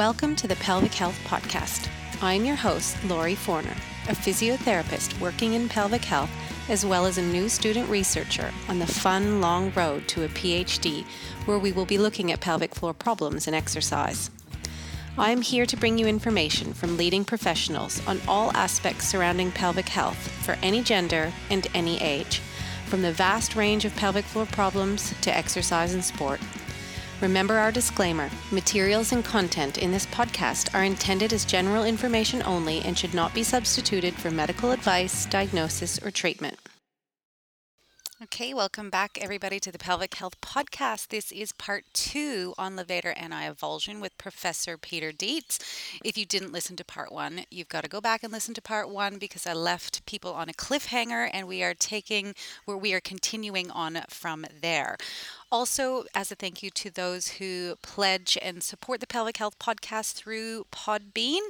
Welcome to the Pelvic Health Podcast. I'm your host, Lori Forner, a physiotherapist working in pelvic health, as well as a new student researcher on the fun, long road to a PhD, where we will be looking at pelvic floor problems and exercise. I am here to bring you information from leading professionals on all aspects surrounding pelvic health for any gender and any age, from the vast range of pelvic floor problems to exercise and sport. Remember our disclaimer materials and content in this podcast are intended as general information only and should not be substituted for medical advice, diagnosis, or treatment. Okay, welcome back everybody to the Pelvic Health Podcast. This is part two on levator avulsion with Professor Peter Dietz. If you didn't listen to part one, you've got to go back and listen to part one because I left people on a cliffhanger and we are taking where we are continuing on from there. Also, as a thank you to those who pledge and support the Pelvic Health Podcast through Podbean,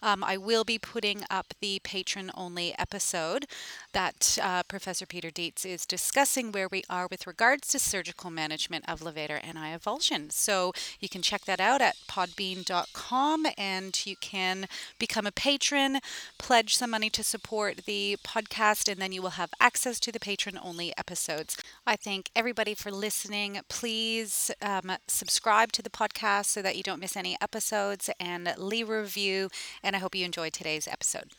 um, I will be putting up the patron only episode that uh, Professor Peter Dietz is discussing where we are with regards to surgical management of levator ani avulsion. So you can check that out at podbean.com and you can become a patron, pledge some money to support the podcast, and then you will have access to the patron only episodes. I thank everybody for listening listening, please um, subscribe to the podcast so that you don't miss any episodes and leave a review. And I hope you enjoyed today's episode.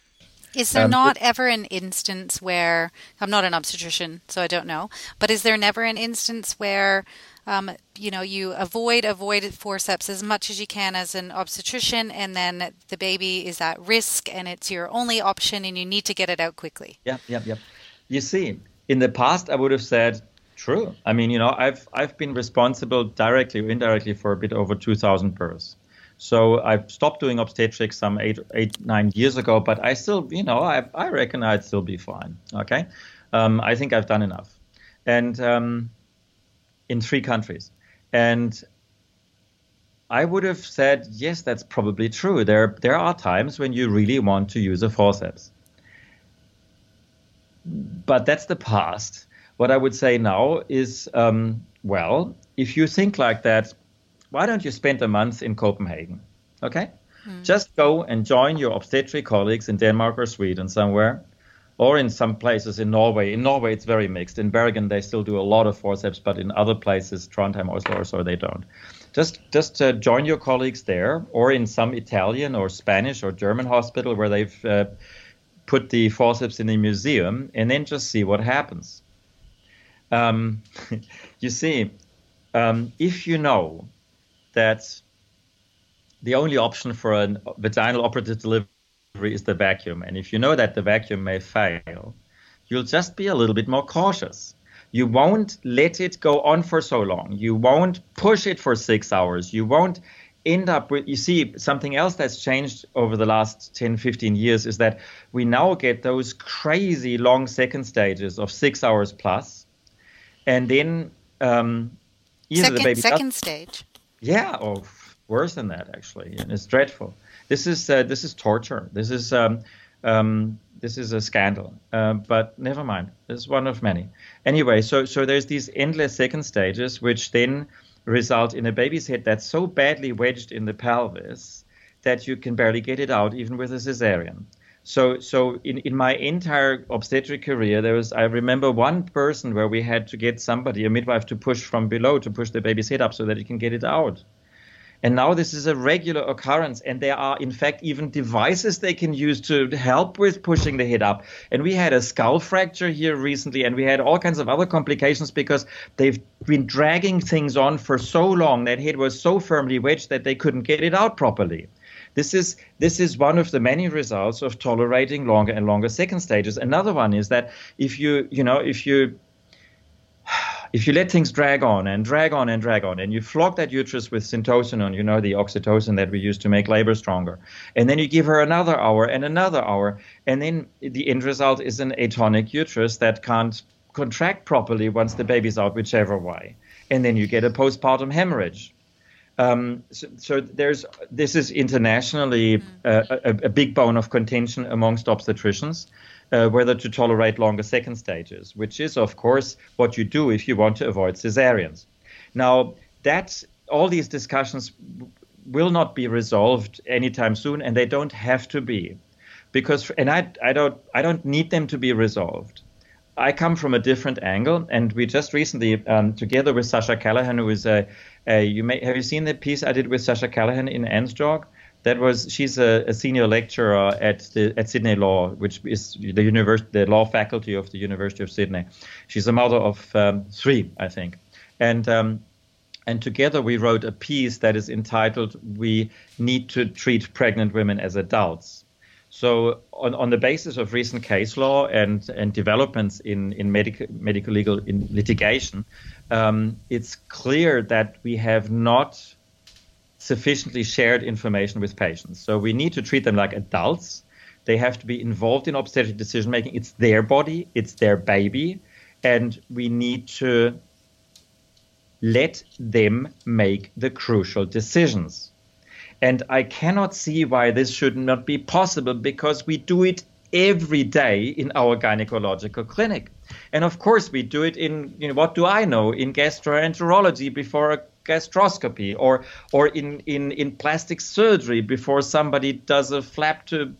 Is there um, not ever an instance where I'm not an obstetrician, so I don't know, but is there never an instance where um, you know you avoid avoid forceps as much as you can as an obstetrician, and then the baby is at risk and it's your only option, and you need to get it out quickly? Yep, yep, yep. You see, in the past, I would have said True. I mean, you know, I've I've been responsible directly or indirectly for a bit over 2,000 births. So I've stopped doing obstetrics some eight, eight, nine years ago, but I still, you know, I, I reckon I'd still be fine. Okay, um, I think I've done enough, and um, in three countries, and I would have said yes, that's probably true. There there are times when you really want to use a forceps, but that's the past. What I would say now is, um, well, if you think like that, why don't you spend a month in Copenhagen? Okay? Mm. Just go and join your obstetric colleagues in Denmark or Sweden somewhere, or in some places in Norway. In Norway, it's very mixed. In Bergen, they still do a lot of forceps, but in other places, Trondheim, Oslo, or so, they don't. Just just uh, join your colleagues there, or in some Italian or Spanish or German hospital where they've uh, put the forceps in a museum, and then just see what happens. Um, you see, um, if you know that the only option for a vaginal operative delivery is the vacuum, and if you know that the vacuum may fail, you'll just be a little bit more cautious. You won't let it go on for so long. You won't push it for six hours. You won't end up with, you see, something else that's changed over the last 10, 15 years is that we now get those crazy long second stages of six hours plus and then um, either second, the baby second stage. Yeah, or worse than that actually, and it's dreadful. This is uh, this is torture. This is um, um, this is a scandal. Uh, but never mind. This is one of many. Anyway, so so there's these endless second stages, which then result in a baby's head that's so badly wedged in the pelvis that you can barely get it out, even with a cesarean. So, so in, in my entire obstetric career, there was I remember one person where we had to get somebody, a midwife, to push from below to push the baby's head up so that it can get it out. And now this is a regular occurrence, and there are in fact even devices they can use to help with pushing the head up. And we had a skull fracture here recently, and we had all kinds of other complications because they've been dragging things on for so long. That head was so firmly wedged that they couldn't get it out properly. This is this is one of the many results of tolerating longer and longer second stages. Another one is that if you you know if you if you let things drag on and drag on and drag on, and you flog that uterus with syntocinon, you know, the oxytocin that we use to make labor stronger, and then you give her another hour and another hour, and then the end result is an atonic uterus that can't contract properly once the baby's out, whichever way. And then you get a postpartum hemorrhage. Um, so, so, there's this is internationally mm. uh, a, a, big bone of contention amongst obstetricians. Uh, whether to tolerate longer second stages, which is, of course, what you do if you want to avoid cesareans. Now, that's all these discussions will not be resolved anytime soon, and they don't have to be, because and I I don't I don't need them to be resolved. I come from a different angle, and we just recently, um, together with Sasha Callaghan, who is a, a, you may have you seen the piece I did with Sasha Callaghan in ANZJOG? That was she's a, a, senior lecturer at the at Sydney Law, which is the university, the law faculty of the University of Sydney. She's a mother of um, three, I think, and um, and together we wrote a piece that is entitled "We Need to Treat Pregnant Women as Adults." So, on, on the basis of recent case law and, and developments in, in medical, medical legal in litigation, um, it's clear that we have not sufficiently shared information with patients. So, we need to treat them like adults. They have to be involved in obstetric decision making. It's their body, it's their baby, and we need to let them make the crucial decisions. And I cannot see why this should not be possible because we do it every day in our gynecological clinic. And of course, we do it in, you know, what do I know, in gastroenterology before a gastroscopy or, or in, in, in plastic surgery before somebody does a flap to,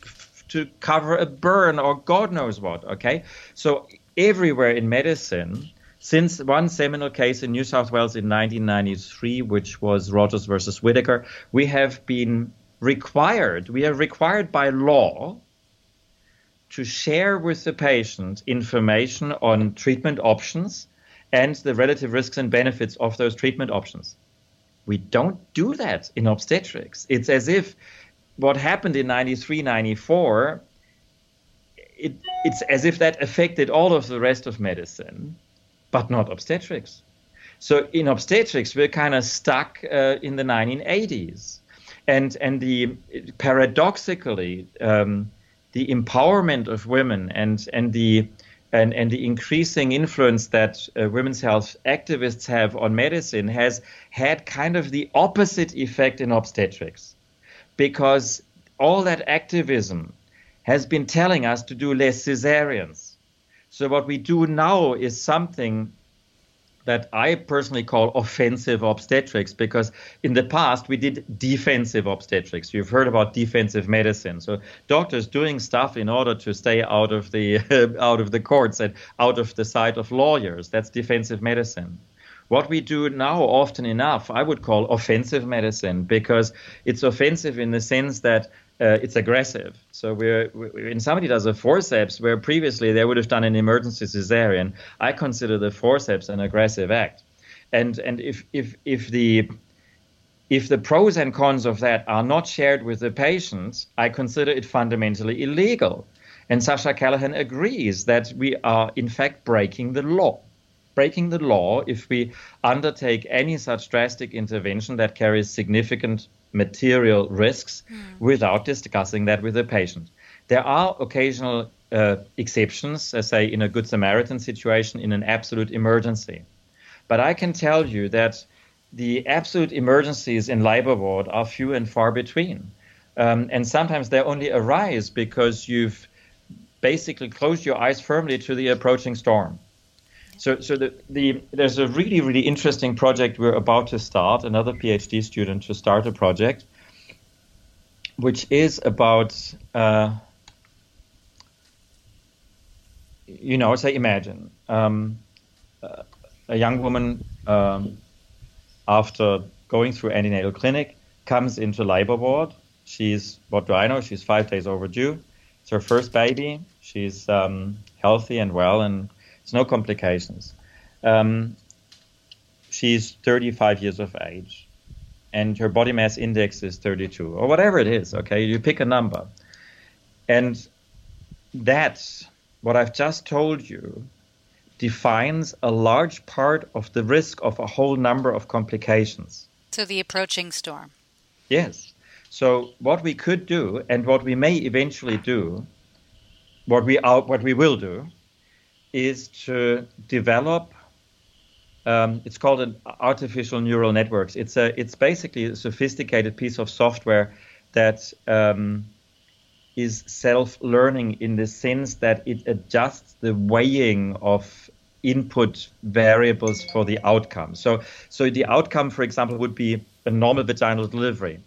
to cover a burn or God knows what. Okay. So everywhere in medicine, since one seminal case in New South Wales in 1993, which was Rogers versus Whitaker, we have been required, we are required by law to share with the patient information on treatment options and the relative risks and benefits of those treatment options. We don't do that in obstetrics. It's as if what happened in 93, 94, it, it's as if that affected all of the rest of medicine but not obstetrics. So in obstetrics, we're kind of stuck uh, in the 1980s, and and the paradoxically um, the empowerment of women and and the and, and the increasing influence that uh, women's health activists have on medicine has had kind of the opposite effect in obstetrics, because all that activism has been telling us to do less cesareans so what we do now is something that I personally call offensive obstetrics because in the past we did defensive obstetrics. You've heard about defensive medicine. So doctors doing stuff in order to stay out of the out of the courts and out of the sight of lawyers. That's defensive medicine. What we do now often enough, I would call offensive medicine because it's offensive in the sense that uh, it's aggressive. So we're, when somebody does a forceps where previously they would have done an emergency cesarean, I consider the forceps an aggressive act. And and if if if the if the pros and cons of that are not shared with the patients, I consider it fundamentally illegal. And Sasha Callaghan agrees that we are in fact breaking the law. Breaking the law if we undertake any such drastic intervention that carries significant material risks mm. without discussing that with the patient. There are occasional uh, exceptions, as say in a Good Samaritan situation, in an absolute emergency. But I can tell you that the absolute emergencies in labor ward are few and far between. Um, and sometimes they only arise because you've basically closed your eyes firmly to the approaching storm. So, so the, the, there's a really, really interesting project we're about to start, another PhD student to start a project, which is about, uh, you know, say, imagine um, a young woman um, after going through antenatal clinic comes into labor ward. She's, what do I know? She's five days overdue. It's her first baby. She's um, healthy and well and it's no complications. Um, she's 35 years of age, and her body mass index is 32, or whatever it is. Okay, you pick a number, and that what I've just told you defines a large part of the risk of a whole number of complications. So the approaching storm. Yes. So what we could do, and what we may eventually do, what we are, what we will do, is to develop. Um, it's called an artificial neural networks. It's a it's basically a sophisticated piece of software that um, is self-learning in the sense that it adjusts the weighing of input variables for the outcome. So so the outcome, for example, would be a normal vaginal delivery.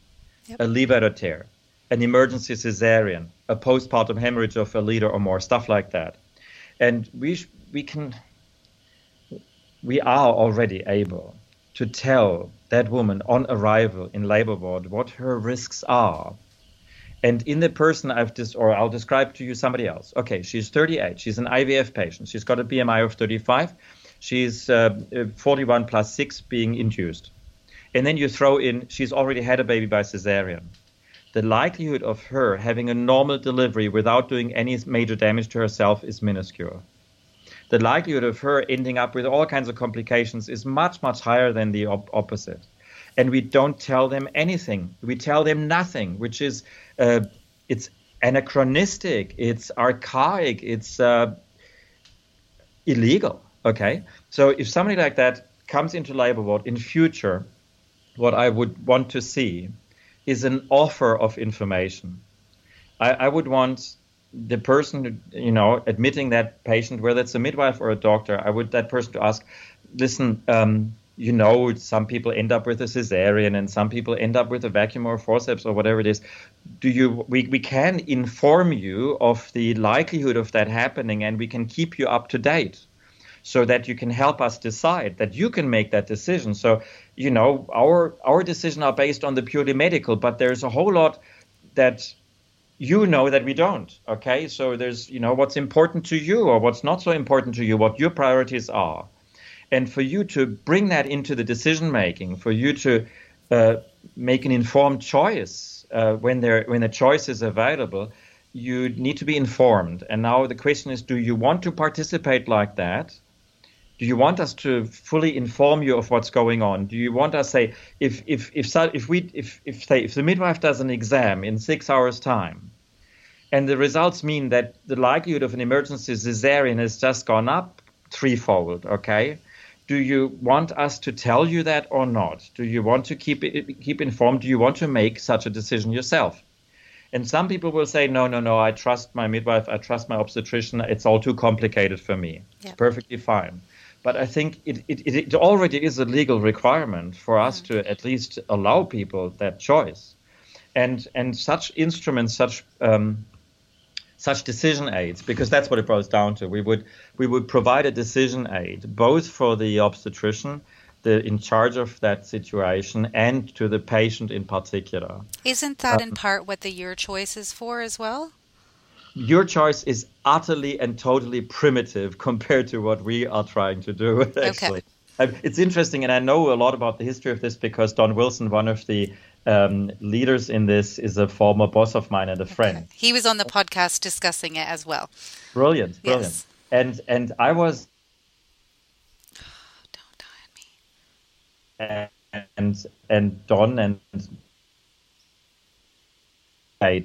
yep. a levator tear, an emergency cesarean, a postpartum hemorrhage of a liter or more, stuff like that. And we sh- we can we are already able to tell that woman on arrival in labor ward what her risks are. And in the person I've just, or I'll describe to you somebody else. Okay, she's 38. She's an IVF patient. She's got a BMI of 35. She's uh, 41 plus 6 being induced. And then you throw in, she's already had a baby by cesarean. The likelihood of her having a normal delivery without doing any major damage to herself is minuscule the likelihood of her ending up with all kinds of complications is much, much higher than the op- opposite. And we don't tell them anything. We tell them nothing, which is uh, it's anachronistic, it's archaic, it's uh, illegal. Okay, so if somebody like that comes into labor ward in future, what I would want to see is an offer of information. I, I would want the person, you know, admitting that patient, whether it's a midwife or a doctor, I would that person to ask, listen, um, you know, some people end up with a cesarean and some people end up with a vacuum or forceps or whatever it is. Do you? We we can inform you of the likelihood of that happening, and we can keep you up to date, so that you can help us decide that you can make that decision. So, you know, our our decisions are based on the purely medical, but there's a whole lot that you know that we don't okay? So there's you know what's important to you or what's not so important to you what your priorities are. And for you to bring that into the decision making for you to uh, make an informed choice uh, when there when a choice is available you need to be informed. And now the question is do you want to participate like that do you want us to fully inform you of what's going on? Do you want us say if if if if we if if say if the midwife does an exam in six hours time, and the results mean that the likelihood of an emergency cesarean has just gone up threefold. Okay, do you want us to tell you that or not? Do you want to keep keep informed? Do you want to make such a decision yourself? And some people will say, no, no, no, I trust my midwife, I trust my obstetrician, it's all too complicated for me. Yeah. It's perfectly fine. But I think it, it, it already is a legal requirement for us mm. to at least allow people that choice. And, and such instruments, such um, such decision aids, because that's what it boils down to. We would we would provide a decision aid both for the obstetrician, the in charge of that situation, and to the patient in particular. Isn't that um, in part what the Your Choice is for as well? Your choice is utterly and totally primitive compared to what we are trying to do. Actually, okay. it's interesting, and I know a lot about the history of this because Don Wilson, one of the um, leaders in this, is a former boss of mine and a friend. Okay. He was on the podcast discussing it as well. Brilliant, brilliant. Yes. And and I was. don't die on me. And and Don and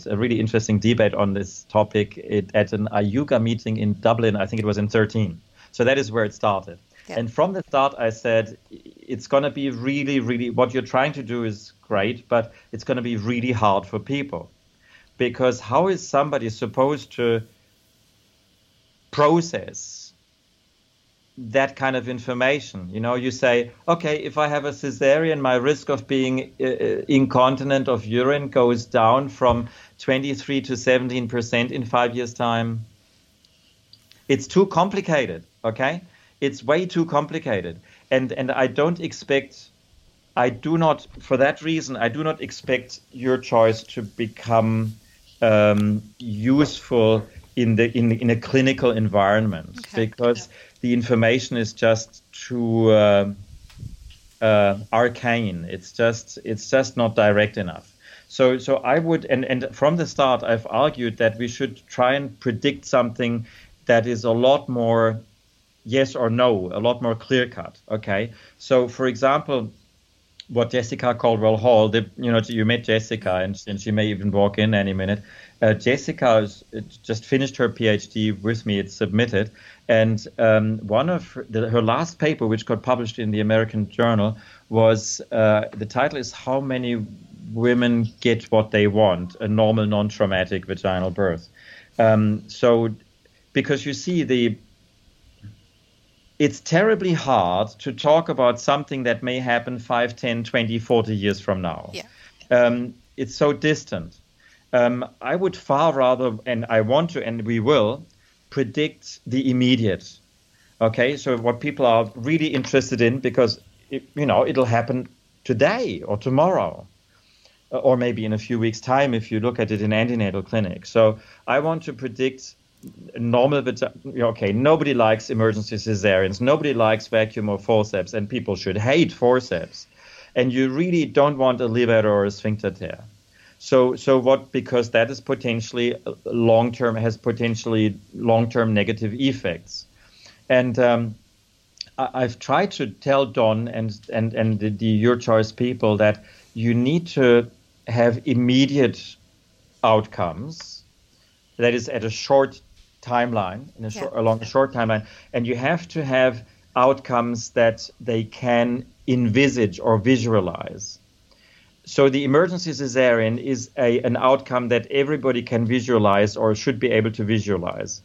a really interesting debate on this topic at an IUGA meeting in Dublin. I think it was in 13. So that is where it started. Yeah. And from the start, I said it's going to be really, really what you're trying to do is great, but it's going to be really hard for people. Because how is somebody supposed to process that kind of information. You know, you say, okay, if I have a cesarean, my risk of being uh, uh incontinent of urine goes down from 23 to 17 percent in five years' time. It's too complicated. Okay, it's way too complicated, and and I don't expect. I do not, for that reason, I do not expect your choice to become um, useful in the in in a clinical environment okay. because the information is just too uh, uh, arcane. It's just it's just not direct enough. So so I would and and from the start I've argued that we should try and predict something that is a lot more yes or no, a lot more clear cut. Okay. So for example, what Jessica Caudwell Hall, you know, you met Jessica and, and she may even walk in any minute. Uh, Jessica has just finished her PhD with me. It's submitted, and um, one of her, the, her, last paper, which got published in the American Journal, was uh, the title is "How Many Women Get What They Want: A Normal, Non-Traumatic Vaginal Birth." Um, so, because you see the it's terribly hard to talk about something that may happen 5, 10, 20, 40 years from now. Yeah. Um, it's so distant. Um, I would far rather, and I want to, and we will, predict the immediate. Okay, so what people are really interested in, because it, you know it'll happen today or tomorrow, uh, or maybe in a few weeks' time if you look at it in antenatal clinic. So I want to predict normal okay nobody likes emergency cesareans nobody likes vacuum or forceps and people should hate forceps and you really don't want a levator or a sphincter tear so so what because that is potentially long term has potentially long term negative effects and um, I, have tried to tell Don and and and the, the your choice people that you need to have immediate outcomes that is at a short timeline, in a short, along a short timeline, and you have to have outcomes that they can envisage or visualize. So the emergency cesarean is a, an outcome that everybody can visualize or should be able to visualize.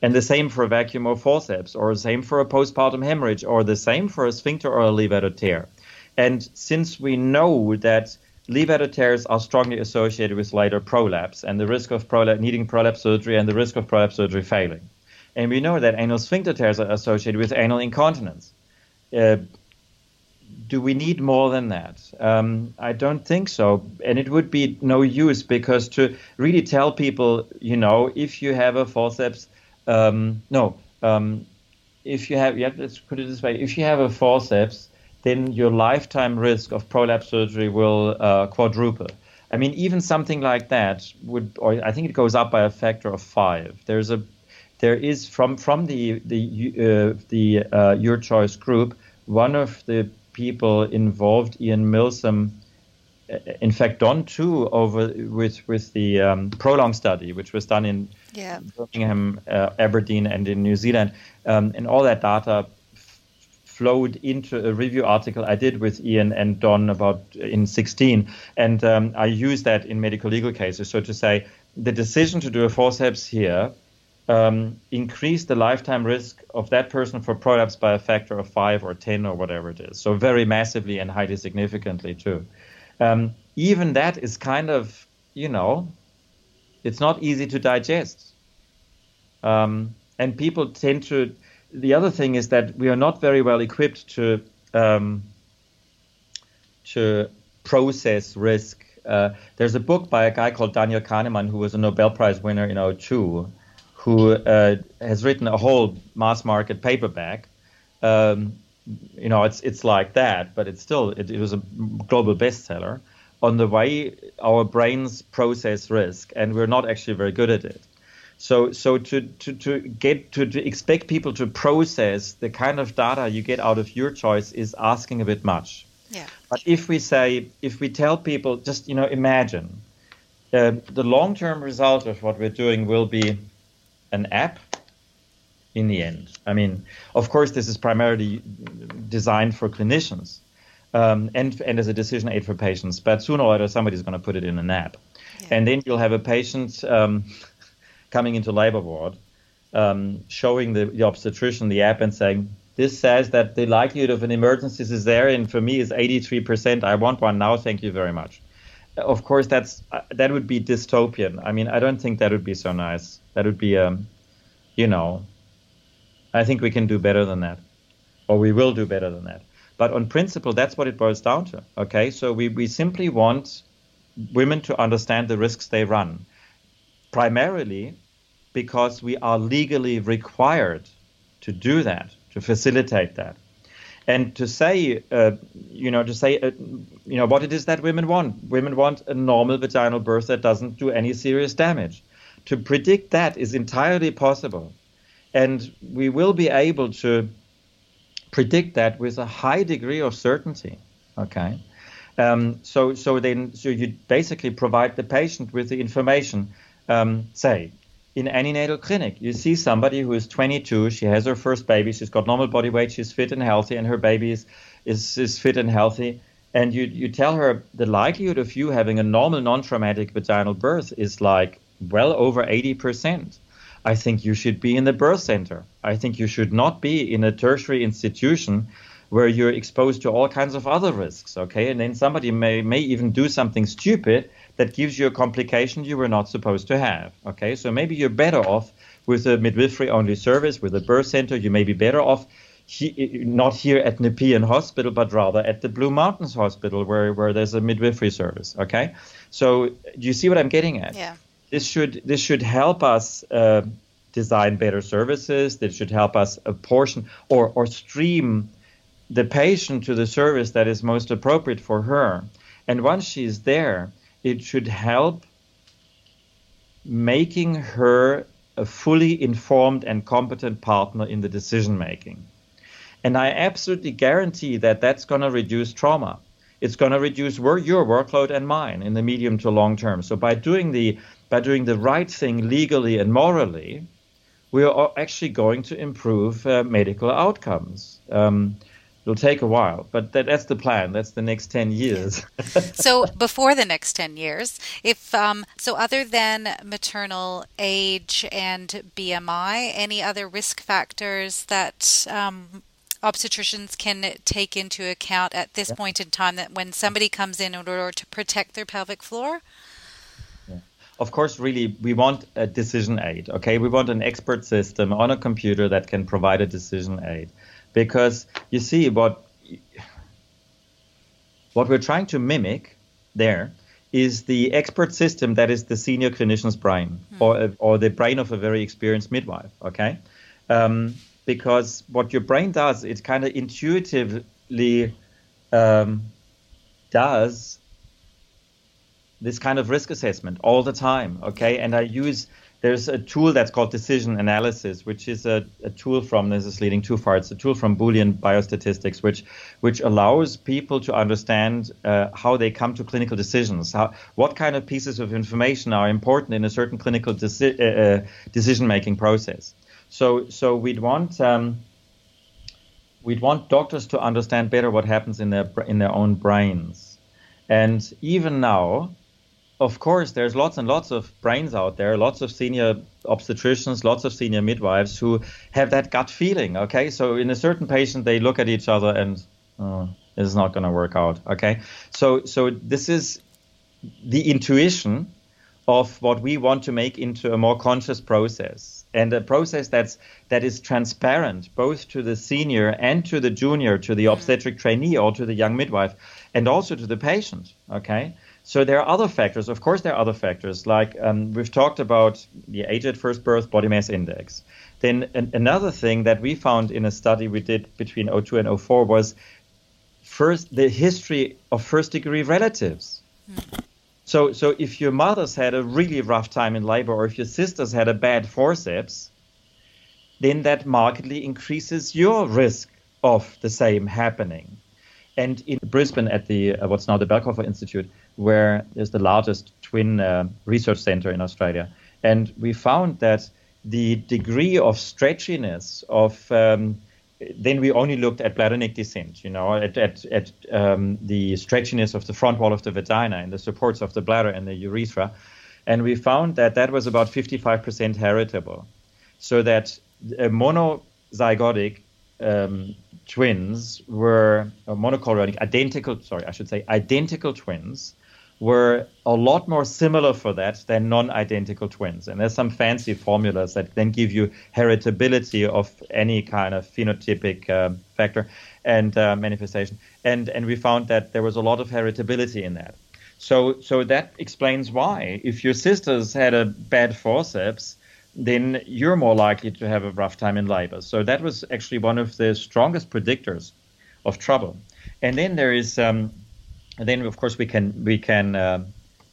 And the same for a vacuum or forceps, or the same for a postpartum hemorrhage, or the same for a sphincter or a levator tear. And since we know that levator tears are strongly associated with later prolapse and the risk of prolapse, needing prolapse surgery and the risk of prolapse surgery failing. And we know that anal sphincter tears are associated with anal incontinence. Uh, do we need more than that? Um, I don't think so. And it would be no use because to really tell people, you know, if you have a forceps, um, no, um, if you have, yeah, let's put it this way, if you have a forceps, then your lifetime risk of prolapse surgery will uh, quadruple. I mean, even something like that would, or I think it goes up by a factor of five. There's a, there is from from the the uh, the uh, Your Choice group, one of the people involved, Ian Milsom, uh, in fact, Don too, over with with the um, ProLong study, which was done in yeah. Birmingham, uh, Aberdeen, and in New Zealand, um, and all that data flowed into a review article I did with Ian and Don about in 16, and um, I use that in medical legal cases. So to say, the decision to do a forceps here um, increased the lifetime risk of that person for prolapse by a factor of five or ten or whatever it is. So very massively and highly significantly too. Um, even that is kind of, you know, it's not easy to digest. Um, and people tend to the other thing is that we are not very well equipped to um, to process risk. Uh, there's a book by a guy called Daniel Kahneman, who was a Nobel Prize winner in 02, who uh, has written a whole mass market paperback. Um, you know, it's it's like that, but it's still it, it was a global bestseller on the way our brains process risk, and we're not actually very good at it. So, so to, to, to get to, to expect people to process the kind of data you get out of your choice is asking a bit much. Yeah. But if we say, if we tell people, just you know, imagine uh, the long-term result of what we're doing will be an app. In the end, I mean, of course, this is primarily designed for clinicians um, and and as a decision aid for patients. But sooner or later, somebody's going to put it in an app, yeah. and then you'll have a patient. Um, coming into labor ward, um, showing the, the obstetrician the app and saying, this says that the likelihood of an emergency cesarean for me is 83%. I want one now. Thank you very much. Of course, that's uh, that would be dystopian. I mean, I don't think that would be so nice. That would be, um, you know, I think we can do better than that, or we will do better than that. But on principle, that's what it boils down to. Okay, so we, we simply want women to understand the risks they run, primarily because we are legally required to do that, to facilitate that. And to say, uh, you know, to say, uh, you know, what it is that women want. Women want a normal vaginal birth that doesn't do any serious damage. To predict that is entirely possible. And we will be able to predict that with a high degree of certainty. Okay. Um, so, so then, so you basically provide the patient with the information. Um, say, in any antenatal clinic. You see somebody who is 22, she has her first baby, she's got normal body weight, she's fit and healthy, and her baby is, is, is fit and healthy. And you, you tell her the likelihood of you having a normal, non traumatic vaginal birth is like well over 80%. I think you should be in the birth center. I think you should not be in a tertiary institution where you're exposed to all kinds of other risks. Okay. And then somebody may, may even do something stupid that gives you a complication you were not supposed to have. Okay, so maybe you're better off with a midwifery only service, with a birth center. You may be better off he, not here at Nepean Hospital, but rather at the Blue Mountains Hospital, where, where there's a midwifery service. Okay, so do you see what I'm getting at? Yeah. This should this should help us uh, design better services. This should help us apportion or or stream the patient to the service that is most appropriate for her. And once she's there, it should help making her a fully informed and competent partner in the decision making. And I absolutely guarantee that that's going to reduce trauma. It's going to reduce work, your workload and mine in the medium to long term. So by doing the by doing the right thing legally and morally, we are actually going to improve uh, medical outcomes. Um, it'll take a while, but that, that's the plan. That's the next ten years. so before the next ten years, if um, so, other than maternal age and BMI, any other risk factors that um, obstetricians can take into account at this yeah. point in time that when somebody comes in in order to protect their pelvic floor? Yeah. Of course, really, we want a decision aid. Okay, we want an expert system on a computer that can provide a decision aid, because you see what what we're trying to mimic there is the expert system that is the senior clinician's brain mm. or, or the brain of a very experienced midwife. Okay. Um, because what your brain does, it kind of intuitively um, does this kind of risk assessment all the time. Okay, and I use there's a tool that's called decision analysis, which is a, a, tool from this is leading too far. It's a tool from Boolean biostatistics, which which allows people to understand uh, how they come to clinical decisions, how what kind of pieces of information are important in a certain clinical deci- uh, uh decision making process. So so we'd want um, we'd want doctors to understand better what happens in their in their own brains, and even now, of course, there's lots and lots of brains out there, lots of senior obstetricians, lots of senior midwives who have that gut feeling. Okay, so in a certain patient, they look at each other and oh, is not going to work out. Okay, so so this is the intuition of what we want to make into a more conscious process and a process that's that is transparent both to the senior and to the junior to the mm. obstetric trainee or to the young midwife and also to the patient okay so there are other factors of course there are other factors like um, we've talked about the age at first birth body mass index then an, another thing that we found in a study we did between 02 and 04 was first the history of first degree relatives mm. So, so if your mother's had a really rough time in labor, or if your sister's had a bad forceps, then that markedly increases your risk of the same happening. And in Brisbane, at the uh, what's now the Berghofer Institute, where is the largest twin uh, research center in Australia, and we found that the degree of stretchiness of um, then we only looked at bladder neck descent, you know, at, at, at um, the stretchiness of the front wall of the vagina and the supports of the bladder and the urethra. And we found that that was about 55% heritable. So that monozygotic um, twins were, monochorionic, identical, sorry, I should say, identical twins were a lot more similar for that than non-identical twins. And there's some fancy formulas that then give you heritability of any kind of phenotypic uh, factor and uh, manifestation. And and we found that there was a lot of heritability in that. So so that explains why if your sisters had a bad forceps, then you're more likely to have a rough time in labor. So that was actually one of the strongest predictors of trouble. And then there is um, and then of course we can we can uh,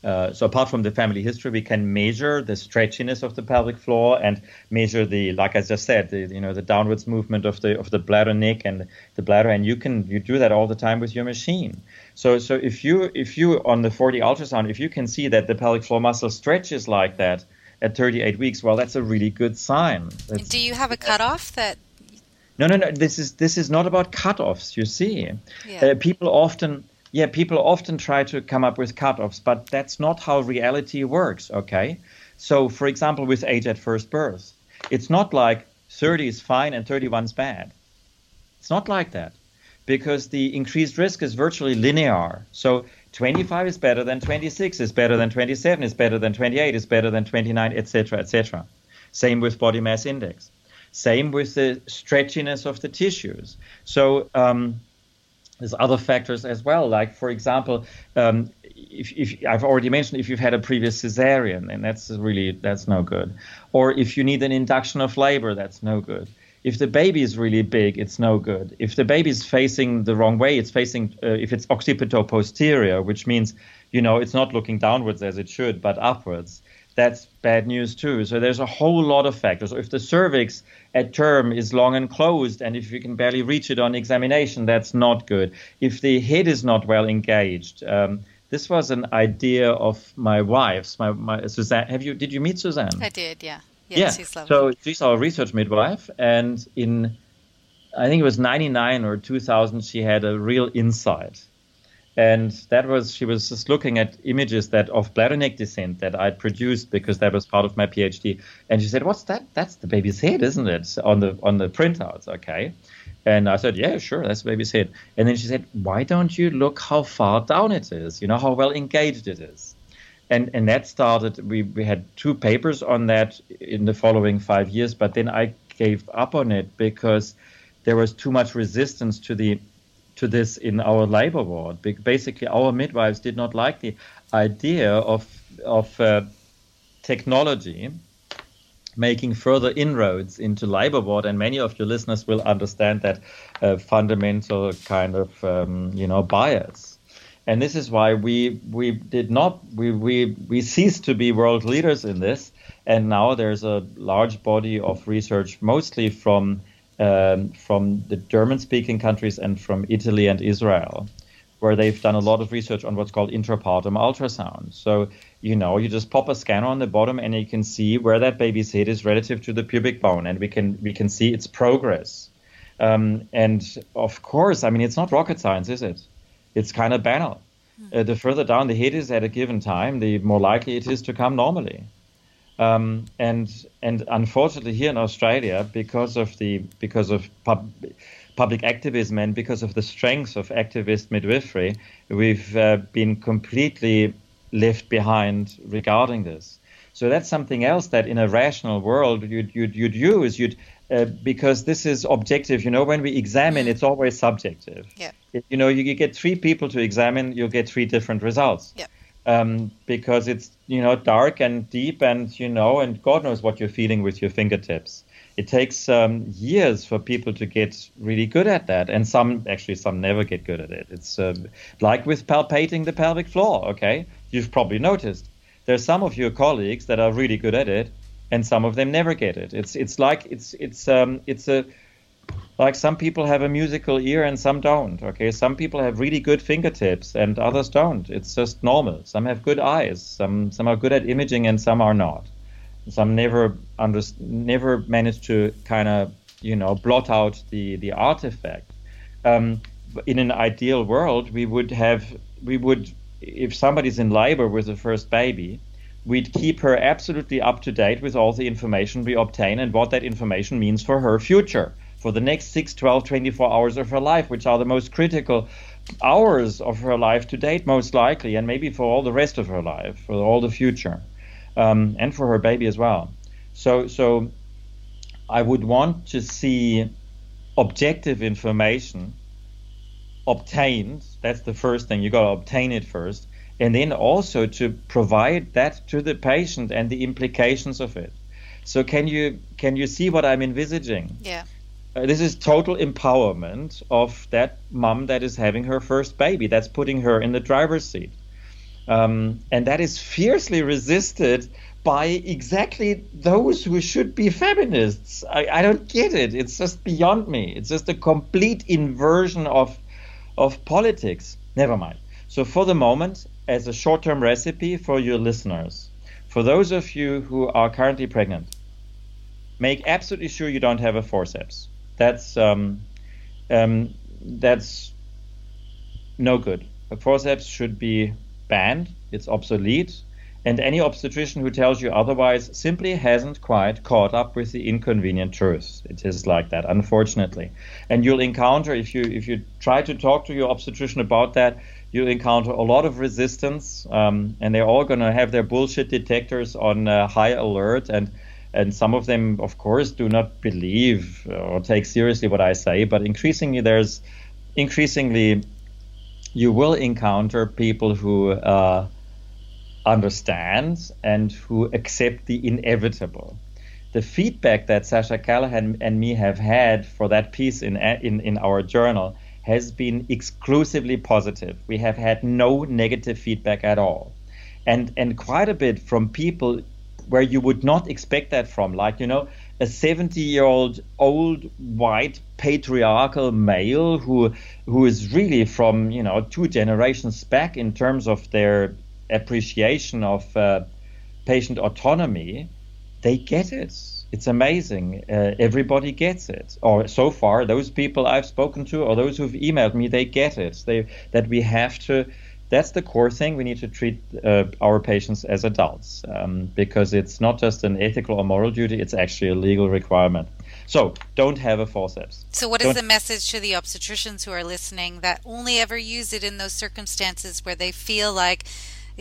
uh, so apart from the family history, we can measure the stretchiness of the pelvic floor and measure the, like I just said, the you know the downwards movement of the of the bladder neck and the bladder, and you can you do that all the time with your machine. So so if you if you on the 40d ultrasound, if you can see that the pelvic floor muscle stretches like that at 38 weeks, well, that's a really good sign. That's, do you have a cutoff that? No, no, no. This is this is not about cutoffs. You see, yeah. uh, people often yeah, people often try to come up with cutoffs, but that's not how reality works, okay? So, for example, with age at first birth, it's not like 30 is fine and 31 is bad. It's not like that because the increased risk is virtually linear. So, 25 is better than 26, is better than 27, is better than 28, is better than 29, etc., etc. Same with body mass index. Same with the stretchiness of the tissues. So um, there's other factors as well. Like for example, um, if, if, I've already mentioned if you've had a previous cesarean, and that's really that's no good. Or if you need an induction of labor, that's no good. If the baby is really big, it's no good. If the baby is facing the wrong way, it's facing uh, if it's occipital posterior, which means you know it's not looking downwards as it should, but upwards. That's bad news too. So there's a whole lot of factors. If the cervix at term is long and closed, and if you can barely reach it on examination, that's not good. If the head is not well engaged, um, this was an idea of my wife's. My, my Suzanne. Have you? Did you meet Suzanne? I did. Yeah. Yes, yeah. She's lovely. So she's our research midwife, and in I think it was 99 or 2000, she had a real insight. And that was, she was just looking at images that of neck descent that I'd produced because that was part of my PhD. And she said, What's that? That's the baby's head, isn't it? On the on the printouts, okay. And I said, Yeah, sure, that's the baby's head. And then she said, Why don't you look how far down it is? You know, how well engaged it is and and that started. We we had two papers on that in the following five years, but then I gave up on it because there was too much resistance to the to this in our labor ward. Basically, our midwives did not like the idea of of uh, technology making further inroads into labor ward, and many of your listeners will understand that uh, fundamental kind of um, you know bias and this is why we we did not we we we ceased to be world leaders in this, and now there's a large body of research, mostly from um, from the German-speaking countries and from Italy and Israel, where they've done a lot of research on what's called intrapartum ultrasound. So you know, you just pop a scanner on the bottom, and you can see where that baby's head is relative to the pubic bone, and we can we can see its progress. Um, and of course, I mean, it's not rocket science, is it? it's kind of banal. Hmm. Uh, the further down the head is at a given time, the more likely it is to come normally. Um, and and unfortunately, here in Australia, because of the because of pub, public activism and because of the strength of activist midwifery, we've uh, been completely left behind regarding this. So that's something else that in a rational world you'd you'd, you'd use. You'd uh, because this is objective. You know, when we examine, mm. it's always subjective. Yeah. You know, you, you get three people to examine, you'll get three different results. Yeah. Um, because it's you know dark and deep and you know and God knows what you're feeling with your fingertips. It takes um, years for people to get really good at that, and some actually some never get good at it. It's uh, like with palpating the pelvic floor. Okay, you've probably noticed there's some of your colleagues that are really good at it, and some of them never get it. It's it's like it's it's um it's a like some people have a musical ear and some don't. Okay, some people have really good fingertips and others don't. It's just normal. Some have good eyes. Some some are good at imaging and some are not. Some never under, never manage to kind of you know blot out the the artifact. Um, in an ideal world, we would have we would if somebody's in labor with the first baby, we'd keep her absolutely up to date with all the information we obtain and what that information means for her future, for the next 6, 12, 24 hours of her life, which are the most critical hours of her life to date, most likely, and maybe for all the rest of her life, for all the future, um, and for her baby as well. So, so I would want to see objective information obtained. That's the first thing. You got to obtain it first and then also to provide that to the patient and the implications of it. So can you can you see what I'm envisaging? Yeah. Uh, this is total empowerment of that mom that is having her first baby. That's putting her in the driver's seat, um, and that is fiercely resisted by exactly those who should be feminists. I, I don't get it. It's just beyond me. It's just a complete inversion of of politics. Never mind. So for the moment, as a short term recipe for your listeners. For those of you who are currently pregnant, make absolutely sure you don't have a forceps. That's um, um, that's no good. A forceps should be banned. It's obsolete. And any obstetrician who tells you otherwise simply hasn't quite caught up with the inconvenient truth. It is like that, unfortunately. And you'll encounter if you if you try to talk to your obstetrician about that, you'll encounter a lot of resistance, um, and they're all going to have their bullshit detectors on uh, high alert, and and some of them, of course, do not believe or take seriously what I say. But increasingly, there's increasingly you will encounter people who uh, understand and who accept the inevitable. The feedback that Sasha Callaghan and me have had for that piece in in, in our journal has been exclusively positive. We have had no negative feedback at all. And and quite a bit from people where you would not expect that from, like you know, a 70 year old old white patriarchal male who who is really from you know two generations back in terms of their appreciation of uh, patient autonomy, they get it it's amazing. Uh, everybody gets it, or so far, those people I've spoken to, or those who've emailed me, they get it. They that we have to. That's the core thing. We need to treat uh, our patients as adults um, because it's not just an ethical or moral duty; it's actually a legal requirement. So don't have a forceps. So, what is don't the message to the obstetricians who are listening that only ever use it in those circumstances where they feel like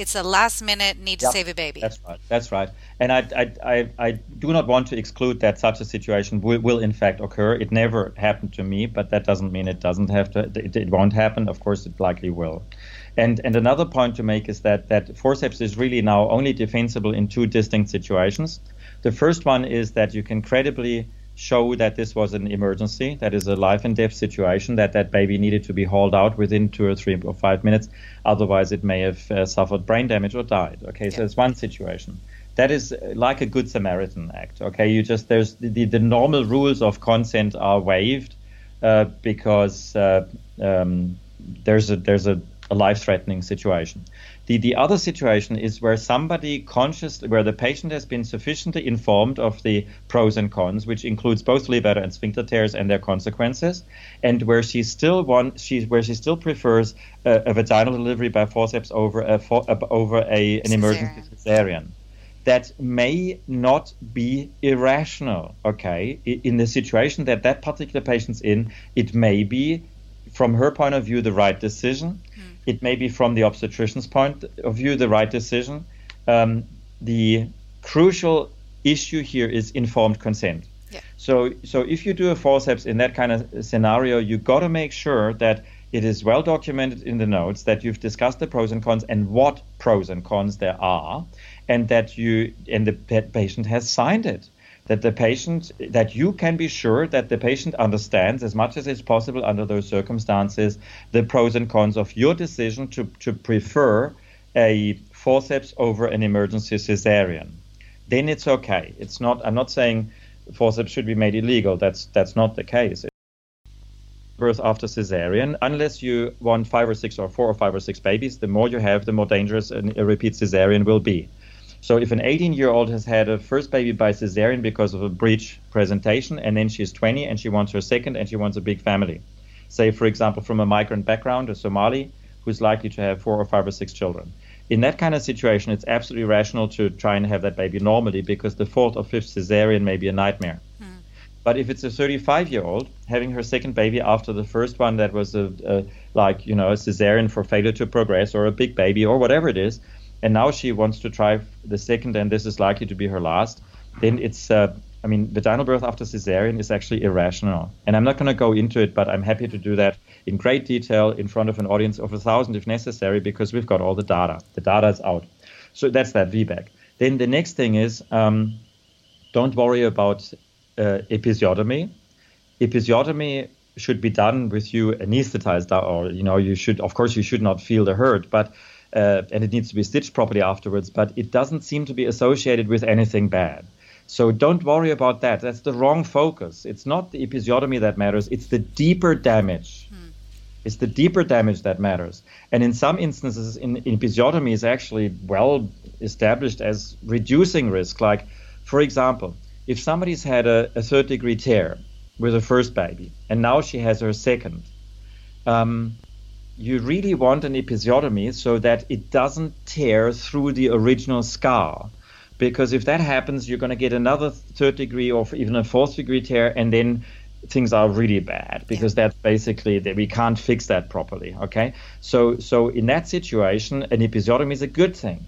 it's a last minute need to save a baby. That's right. That's right. And I, I, I, I, do not want to exclude that such a situation will, will in fact occur. It never happened to me, but that doesn't mean it doesn't have to. It, it won't happen. Of course, it likely will. And and another point to make is that that forceps is really now only defensible in two distinct situations. The first one is that you can credibly show that this was an emergency, that is a life and death situation, that that baby needed to be hauled out within two or three or five minutes. Otherwise, it may have uh, suffered brain damage or died. Okay, yeah. so it's one situation. That is uh, like a good Samaritan act. Okay, you just there's the, the normal rules of consent are waived uh, because uh, um, there's a there's a, a life-threatening situation. The, the other situation is where somebody conscious, where the patient has been sufficiently informed of the pros and cons, which includes both levator and sphincter tears and their consequences, and where she still wants, she, where she still prefers a, a vaginal delivery by forceps over a, for, uh, over a, an emergency cesarean. That may not be irrational, okay? In the situation that that particular patient's in, it may be, from her point of view, the right decision it may be from the obstetrician's point of view the right decision. Um, the crucial issue here is informed consent. Yeah. So, so if you do a forceps in that kind of scenario, you got to make sure that it is well documented in the notes that you've discussed the pros and cons and what pros and cons there are, and that you and the patient has signed it that the patient that you can be sure that the patient understands as much as is possible under those circumstances the pros and cons of your decision to, to prefer a forceps over an emergency cesarean. Then it's okay. It's not i'm not saying forceps should be made illegal. That's that's not the case. Birth after cesarean unless you want five or six or four or five or six babies the more you have the more dangerous a repeat cesarean will be so if an 18 year old has had a first baby by cesarean because of a breech presentation, and then she's 20 and she wants her second and she wants a big family, say, for example, from a migrant background, a Somali who's likely to have four or five or six children. In that kind of situation, it's absolutely rational to try and have that baby normally because the fourth or fifth cesarean may be a nightmare. Hmm. But if it's a 35 year old having her second baby after the first one that was a, a like you know a cesarean for failure to progress or a big baby or whatever it is, and now she wants to try the second, and this is likely to be her last, then it's, uh, I mean, vaginal birth after cesarean is actually irrational. And I'm not going to go into it, but I'm happy to do that in great detail in front of an audience of a thousand if necessary, because we've got all the data. The data is out. So that's that VBAC. Then the next thing is um, don't worry about uh, episiotomy. Episiotomy should be done with you anesthetized, or you know, you should, of course, you should not feel the hurt, but uh, and it needs to be stitched properly afterwards, but it doesn't seem to be associated with anything bad. So don't worry about that. That's the wrong focus. It's not the episiotomy that matters, it's the deeper damage. Hmm. It's the deeper damage that matters. And in some instances, in, in episiotomy is actually well established as reducing risk. Like, for example, if somebody's had a, a third degree tear with her first baby, and now she has her second, um, you really want an episiotomy so that it doesn't tear through the original scar. Because if that happens, you're going to get another third degree or even a fourth degree tear, and then things are really bad because that's basically that we can't fix that properly. Okay, so so in that situation, an episiotomy is a good thing.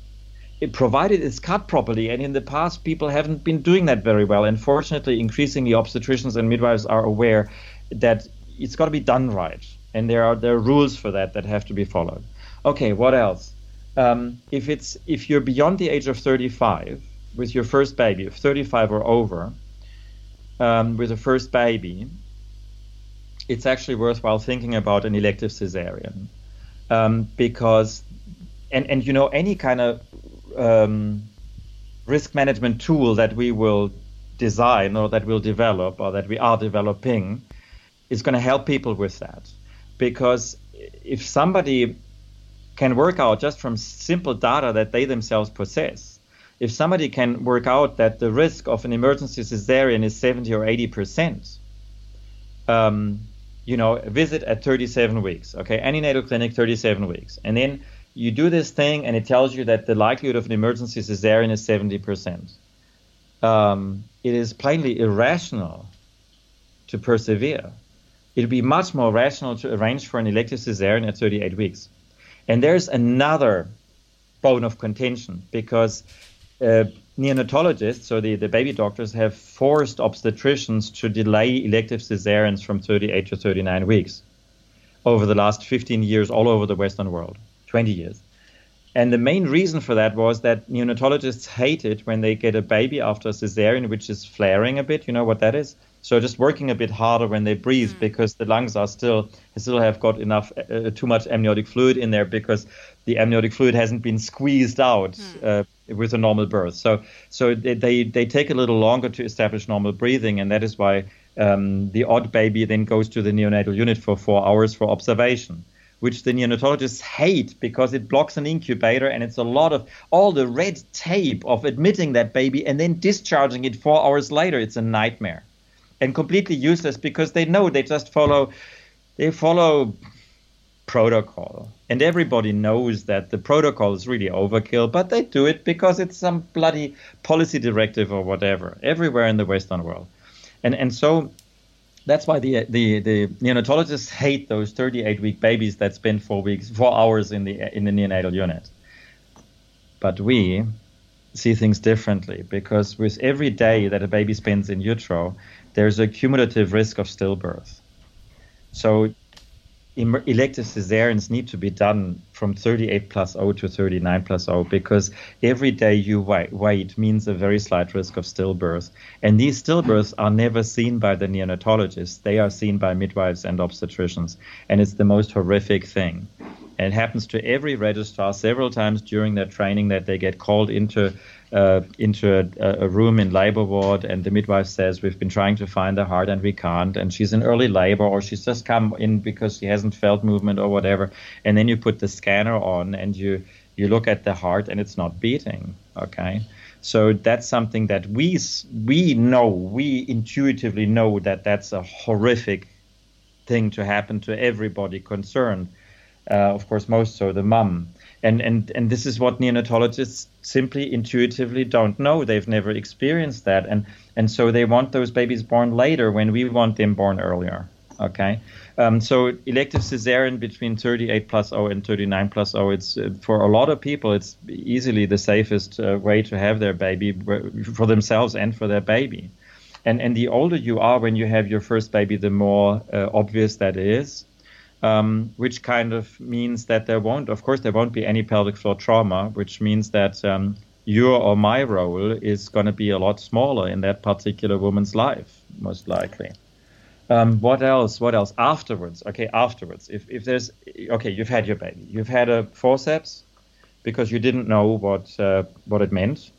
It provided it's cut properly, and in the past, people haven't been doing that very well. And fortunately, increasingly, obstetricians and midwives are aware that it's got to be done right, and there are there are rules for that that have to be followed. Okay, what else? Um, if it's if you're beyond the age of 35 with your first baby, 35 or over, um, with a first baby, it's actually worthwhile thinking about an elective cesarean um, because, and and you know any kind of um, risk management tool that we will design or that we'll develop or that we are developing is going to help people with that because if somebody can work out just from simple data that they themselves possess if somebody can work out that the risk of an emergency cesarean is 70 or 80 percent, um, you know, visit at 37 weeks. Okay, any antenatal clinic 37 weeks, and then you do this thing, and it tells you that the likelihood of an emergency cesarean is 70 percent. Um, it is plainly irrational to persevere. It would be much more rational to arrange for an elective cesarean at 38 weeks. And there's another bone of contention because uh, neonatologists, so the, the baby doctors, have forced obstetricians to delay elective cesareans from 38 to 39 weeks over the last 15 years all over the Western world, 20 years. And the main reason for that was that neonatologists hate it when they get a baby after a cesarean, which is flaring a bit. You know what that is? So just working a bit harder when they breathe mm. because the lungs are still still have got enough uh, too much amniotic fluid in there because the amniotic fluid hasn't been squeezed out mm. uh, with a normal birth. So so they, they, they take a little longer to establish normal breathing, and that is why um, the odd baby then goes to the neonatal unit for four hours for observation. Which the neonatologists hate because it blocks an incubator and it's a lot of all the red tape of admitting that baby and then discharging it four hours later. It's a nightmare and completely useless because they know they just follow they follow protocol. And everybody knows that the protocol is really overkill, but they do it because it's some bloody policy directive or whatever, everywhere in the Western world. And and so that's why the the, the neonatologists hate those 38 week babies that spend four weeks, four hours in the in the neonatal unit. But we see things differently because with every day that a baby spends in utero, there's a cumulative risk of stillbirth. So elective cesareans need to be done from 38 0 to 39 0 because every day you wait means a very slight risk of stillbirth. And these stillbirths are never seen by the neonatologists, they are seen by midwives and obstetricians. And it's the most horrific thing. And it happens to every registrar several times during their training that they get called into uh, into a, a, room in labor ward, and the midwife says, "We've been trying to find the heart and we can't." And she's in early labor, or she's just come in because she hasn't felt movement or whatever. And then you put the scanner on, and you you look at the heart, and it's not beating. Okay, so that's something that we we know, we intuitively know that that's a horrific thing to happen to everybody concerned. Uh, of course, most so the mum. And and and this is what neonatologists simply intuitively don't know. They've never experienced that. And and so they want those babies born later when we want them born earlier okay? Um, so elective cesarean between 38 0 and 39 plus O it's uh, for a lot of people it's easily the safest uh, way to have their baby for themselves and for their baby. And and the older you are when you have your first baby the more uh, obvious that is um, which kind of means that there won't, of course, there won't be any pelvic floor trauma, which means that um, your or my role is going to be a lot smaller in that particular woman's life, most likely. Um, what else? What else? Afterwards, okay, afterwards. If, if there's, okay, you've had your baby, you've had a forceps because you didn't know what uh, what it meant.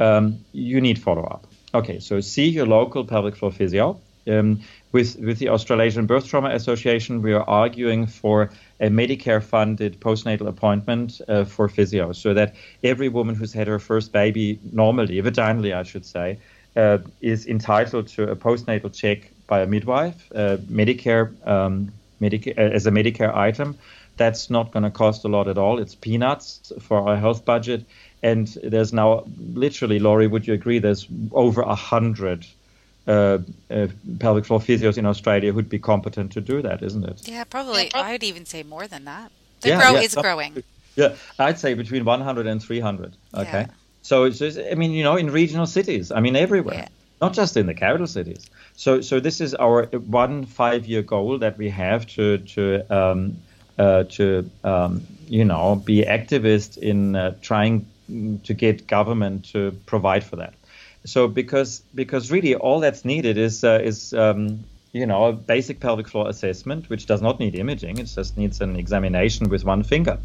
Um, you need follow up. Okay, so see your local pelvic floor physio. Um, with, with the Australasian Birth Trauma Association, we are arguing for a Medicare funded postnatal appointment uh, for physio so that every woman who's had her first baby normally, vaginally, I should say, uh, is entitled to a postnatal check by a midwife, uh, Medicare, um, Medica- uh, as a Medicare item. That's not going to cost a lot at all. It's peanuts for our health budget. And there's now literally, Laurie, would you agree? There's over a hundred uh, uh, pelvic floor physios in Australia who'd be competent to do that, isn't it? Yeah, probably. I'd even say more than that. The yeah, grow yeah. is growing. Yeah, I'd say between 100 and 300. Okay. Yeah. So it's just, I mean, you know, in regional cities, I mean, everywhere, yeah. not just in the capital cities. So, so this is our one five-year goal that we have to to um, uh, to um, you know be activist in uh, trying to get government to provide for that. So because because really all that's needed is uh, is um, you know a basic pelvic floor assessment, which does not need imaging. It just needs an examination with one finger,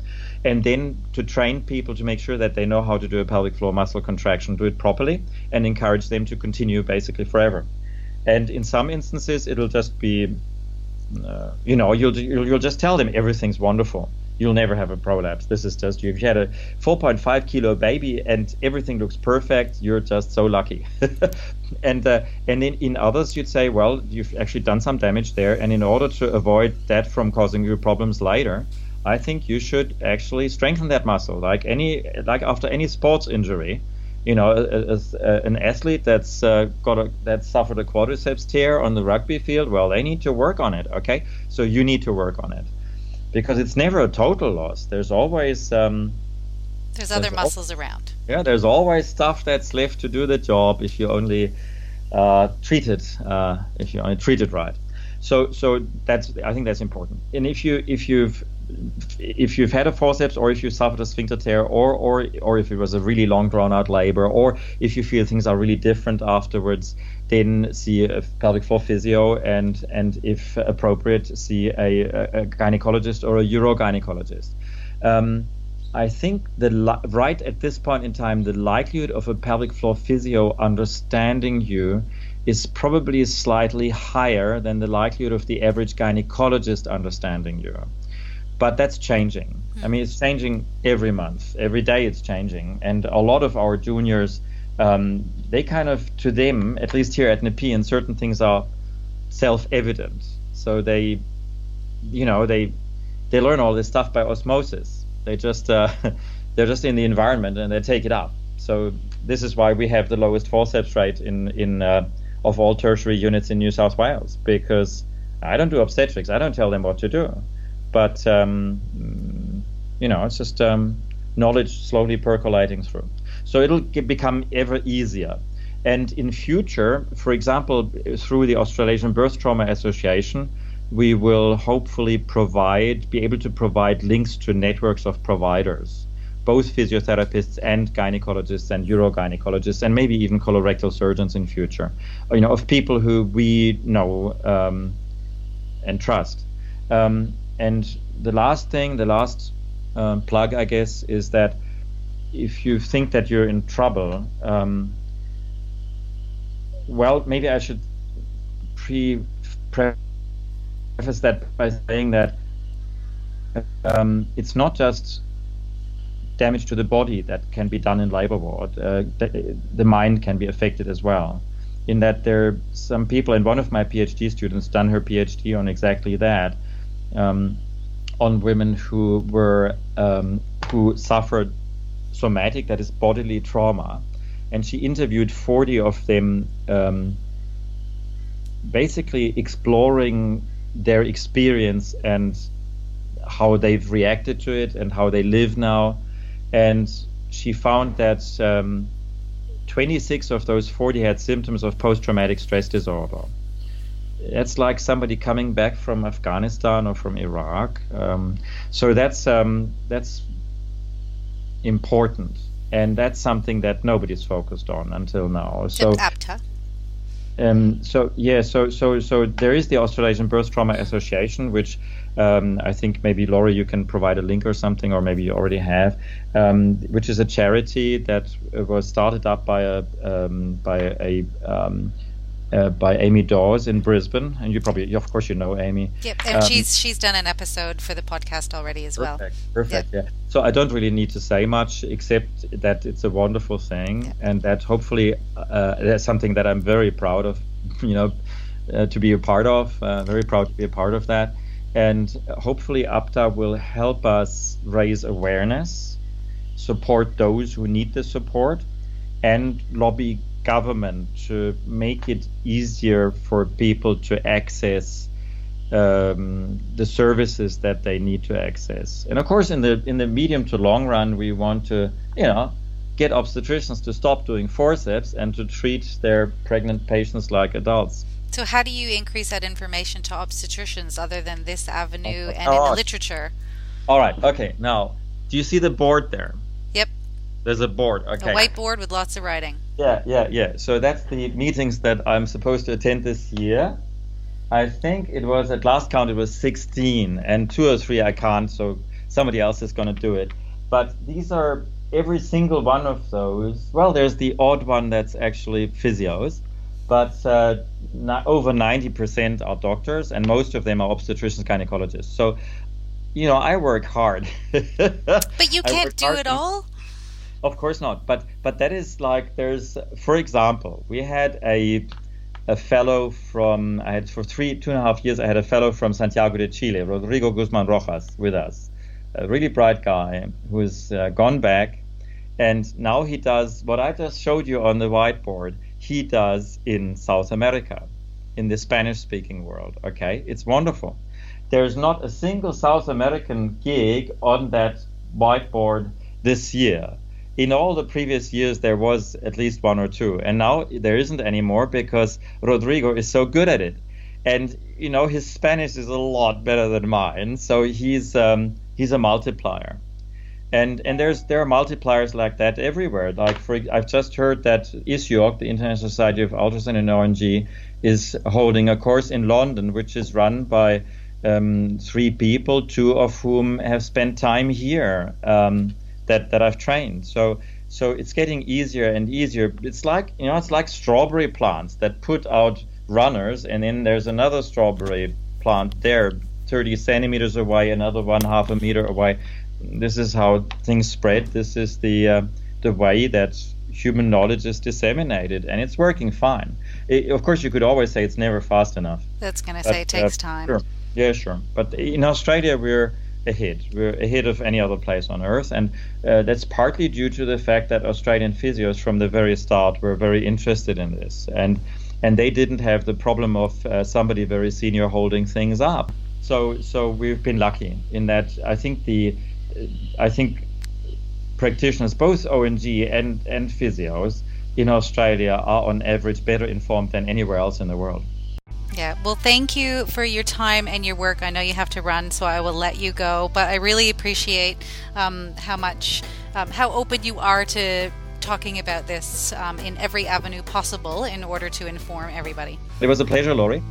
and then to train people to make sure that they know how to do a pelvic floor muscle contraction, do it properly, and encourage them to continue basically forever. And in some instances, it'll just be, uh, you know, you'll, you'll, you'll just tell them everything's wonderful. You'll never have a prolapse. This is just you. If you had a 4.5 kilo baby and everything looks perfect, you're just so lucky. and uh, and in, in others, you'd say, well, you've actually done some damage there, and in order to avoid that from causing you problems later, I think you should actually strengthen that muscle, like any like after any sports injury you know, as, an athlete that's uh, got a, that suffered a quadriceps tear on the rugby field, well, they need to work on it. Okay, so you need to work on it because it's never a total loss. There's always um, there's, there's other muscles al- around. Yeah, there's always stuff that's left to do the job if you only uh, treat it uh, if you only treat it right. So so that's I think that's important. And if you if you've if you've had a forceps or if you suffered a sphincter tear or or or if it was a really long drawn out labor or if you feel things are really different afterwards then see a pelvic floor physio and and if appropriate see a, a gynecologist or a urogynecologist um, I think the li- right at this point in time the likelihood of a pelvic floor physio understanding you is probably slightly higher than the likelihood of the average gynecologist understanding you but that's changing. I mean, it's changing every month, every day. It's changing, and a lot of our juniors, um, they kind of, to them, at least here at Nepean, certain things are self-evident. So they, you know, they they learn all this stuff by osmosis. They just uh, they're just in the environment and they take it up. So this is why we have the lowest forceps rate in in uh, of all tertiary units in New South Wales because I don't do obstetrics. I don't tell them what to do but um, you know, it's just um, knowledge slowly percolating through. So it'll get, become ever easier. And in future, for example, through the Australasian Birth Trauma Association, we will hopefully provide, be able to provide links to networks of providers, both physiotherapists and gynecologists and urogynecologists, and maybe even colorectal surgeons in future, you know, of people who we know um, and trust. Um, and the last thing, the last um, plug, I guess, is that if you think that you're in trouble, um, well, maybe I should pre preface that by saying that um, it's not just damage to the body that can be done in labor ward. Uh, the, the, mind can be affected as well. In that there are some people, and one of my PhD students done her PhD on exactly that um, on women who were um, who suffered somatic, that is bodily trauma, and she interviewed 40 of them, um, basically exploring their experience and how they've reacted to it and how they live now, and she found that. Um, 26 of those 40 had symptoms of post-traumatic stress disorder it's like somebody coming back from Afghanistan or from Iraq. Um, so that's um, that's important, and that's something that nobody's focused on until now. So. Um, so yeah, so so so there is the Australasian Birth Trauma Association, which um, I think maybe Laurie you can provide a link or something, or maybe you already have, um, which is a charity that was started up by a um, by a um, uh, by Amy Dawes in Brisbane, and you probably, of course, you know Amy. Yep, and um, she's she's done an episode for the podcast already as perfect, well. Perfect, yep. yeah. So I don't really need to say much except that it's a wonderful thing, yep. and that hopefully uh, that's something that I'm very proud of, you know, uh, to be a part of. Uh, very proud to be a part of that, and hopefully ABTA will help us raise awareness, support those who need the support, and lobby government to make it easier for people to access um, the services that they need to access. And of course, in the in the medium to long run, we want to you know get obstetricians to stop doing forceps and to treat their pregnant patients like adults. So, how do you increase that information to obstetricians other than this avenue and in the literature? All right. Okay. Now, do you see the board there? There's a board. Okay. A whiteboard with lots of writing. Yeah, yeah, yeah. So that's the meetings that I'm supposed to attend this year. I think it was at last count it was 16, and two or three I can't, so somebody else is going to do it. But these are every single one of those. Well, there's the odd one that's actually physios, but uh, over 90% are doctors, and most of them are obstetricians, gynecologists. So, you know, I work hard. but you can't do it all. Of course not. But but that is like there's, for example, we had a a fellow from I had for three two and a half years I had a fellow from Santiago de Chile, Rodrigo Guzman Rojas, with us, a really bright guy who's uh, gone back, and now he does what I just showed you on the whiteboard. He does in South America, in the Spanish-speaking world. Okay, it's wonderful. There's not a single South American gig on that whiteboard this year in all the previous years there was at least one or two. And now there isn't anymore because rodrigo is so good at it. And you know his spanish is a lot better than mine so he's um, he's a multiplier. And and there's there are multipliers like that everywhere. Like for i've just heard that ISUOG, the international society of ultrasound and orng is holding a course in london which is run by um, three people two of whom have spent time here. Um, that that I've trained. So so it's getting easier and easier. It's like you know, it's like strawberry plants that put out runners, and then there's another strawberry plant there, 30 centimeters away, another one half a meter away. This is how things spread. This is the uh, the way that human knowledge is disseminated, and it's working fine. It, of course, you could always say it's never fast enough. That's going to say it takes time. Sure. Yeah, sure. But in Australia, we're ahead. We're ahead of any other place on earth, and uh, that's partly due to the fact that Australian physios, from the very start, were very interested in this, and and they didn't have the problem of uh, somebody very senior holding things up. So so we've been lucky in that. I think the I think practitioners, both ONG and and physios in Australia, are on average better informed than anywhere else in the world. Yeah, well, thank you for your time and your work. I know you have to run, so I will let you go. But I really appreciate um, how much, um, how open you are to talking about this um, in every avenue possible in order to inform everybody. It was a pleasure, Laurie.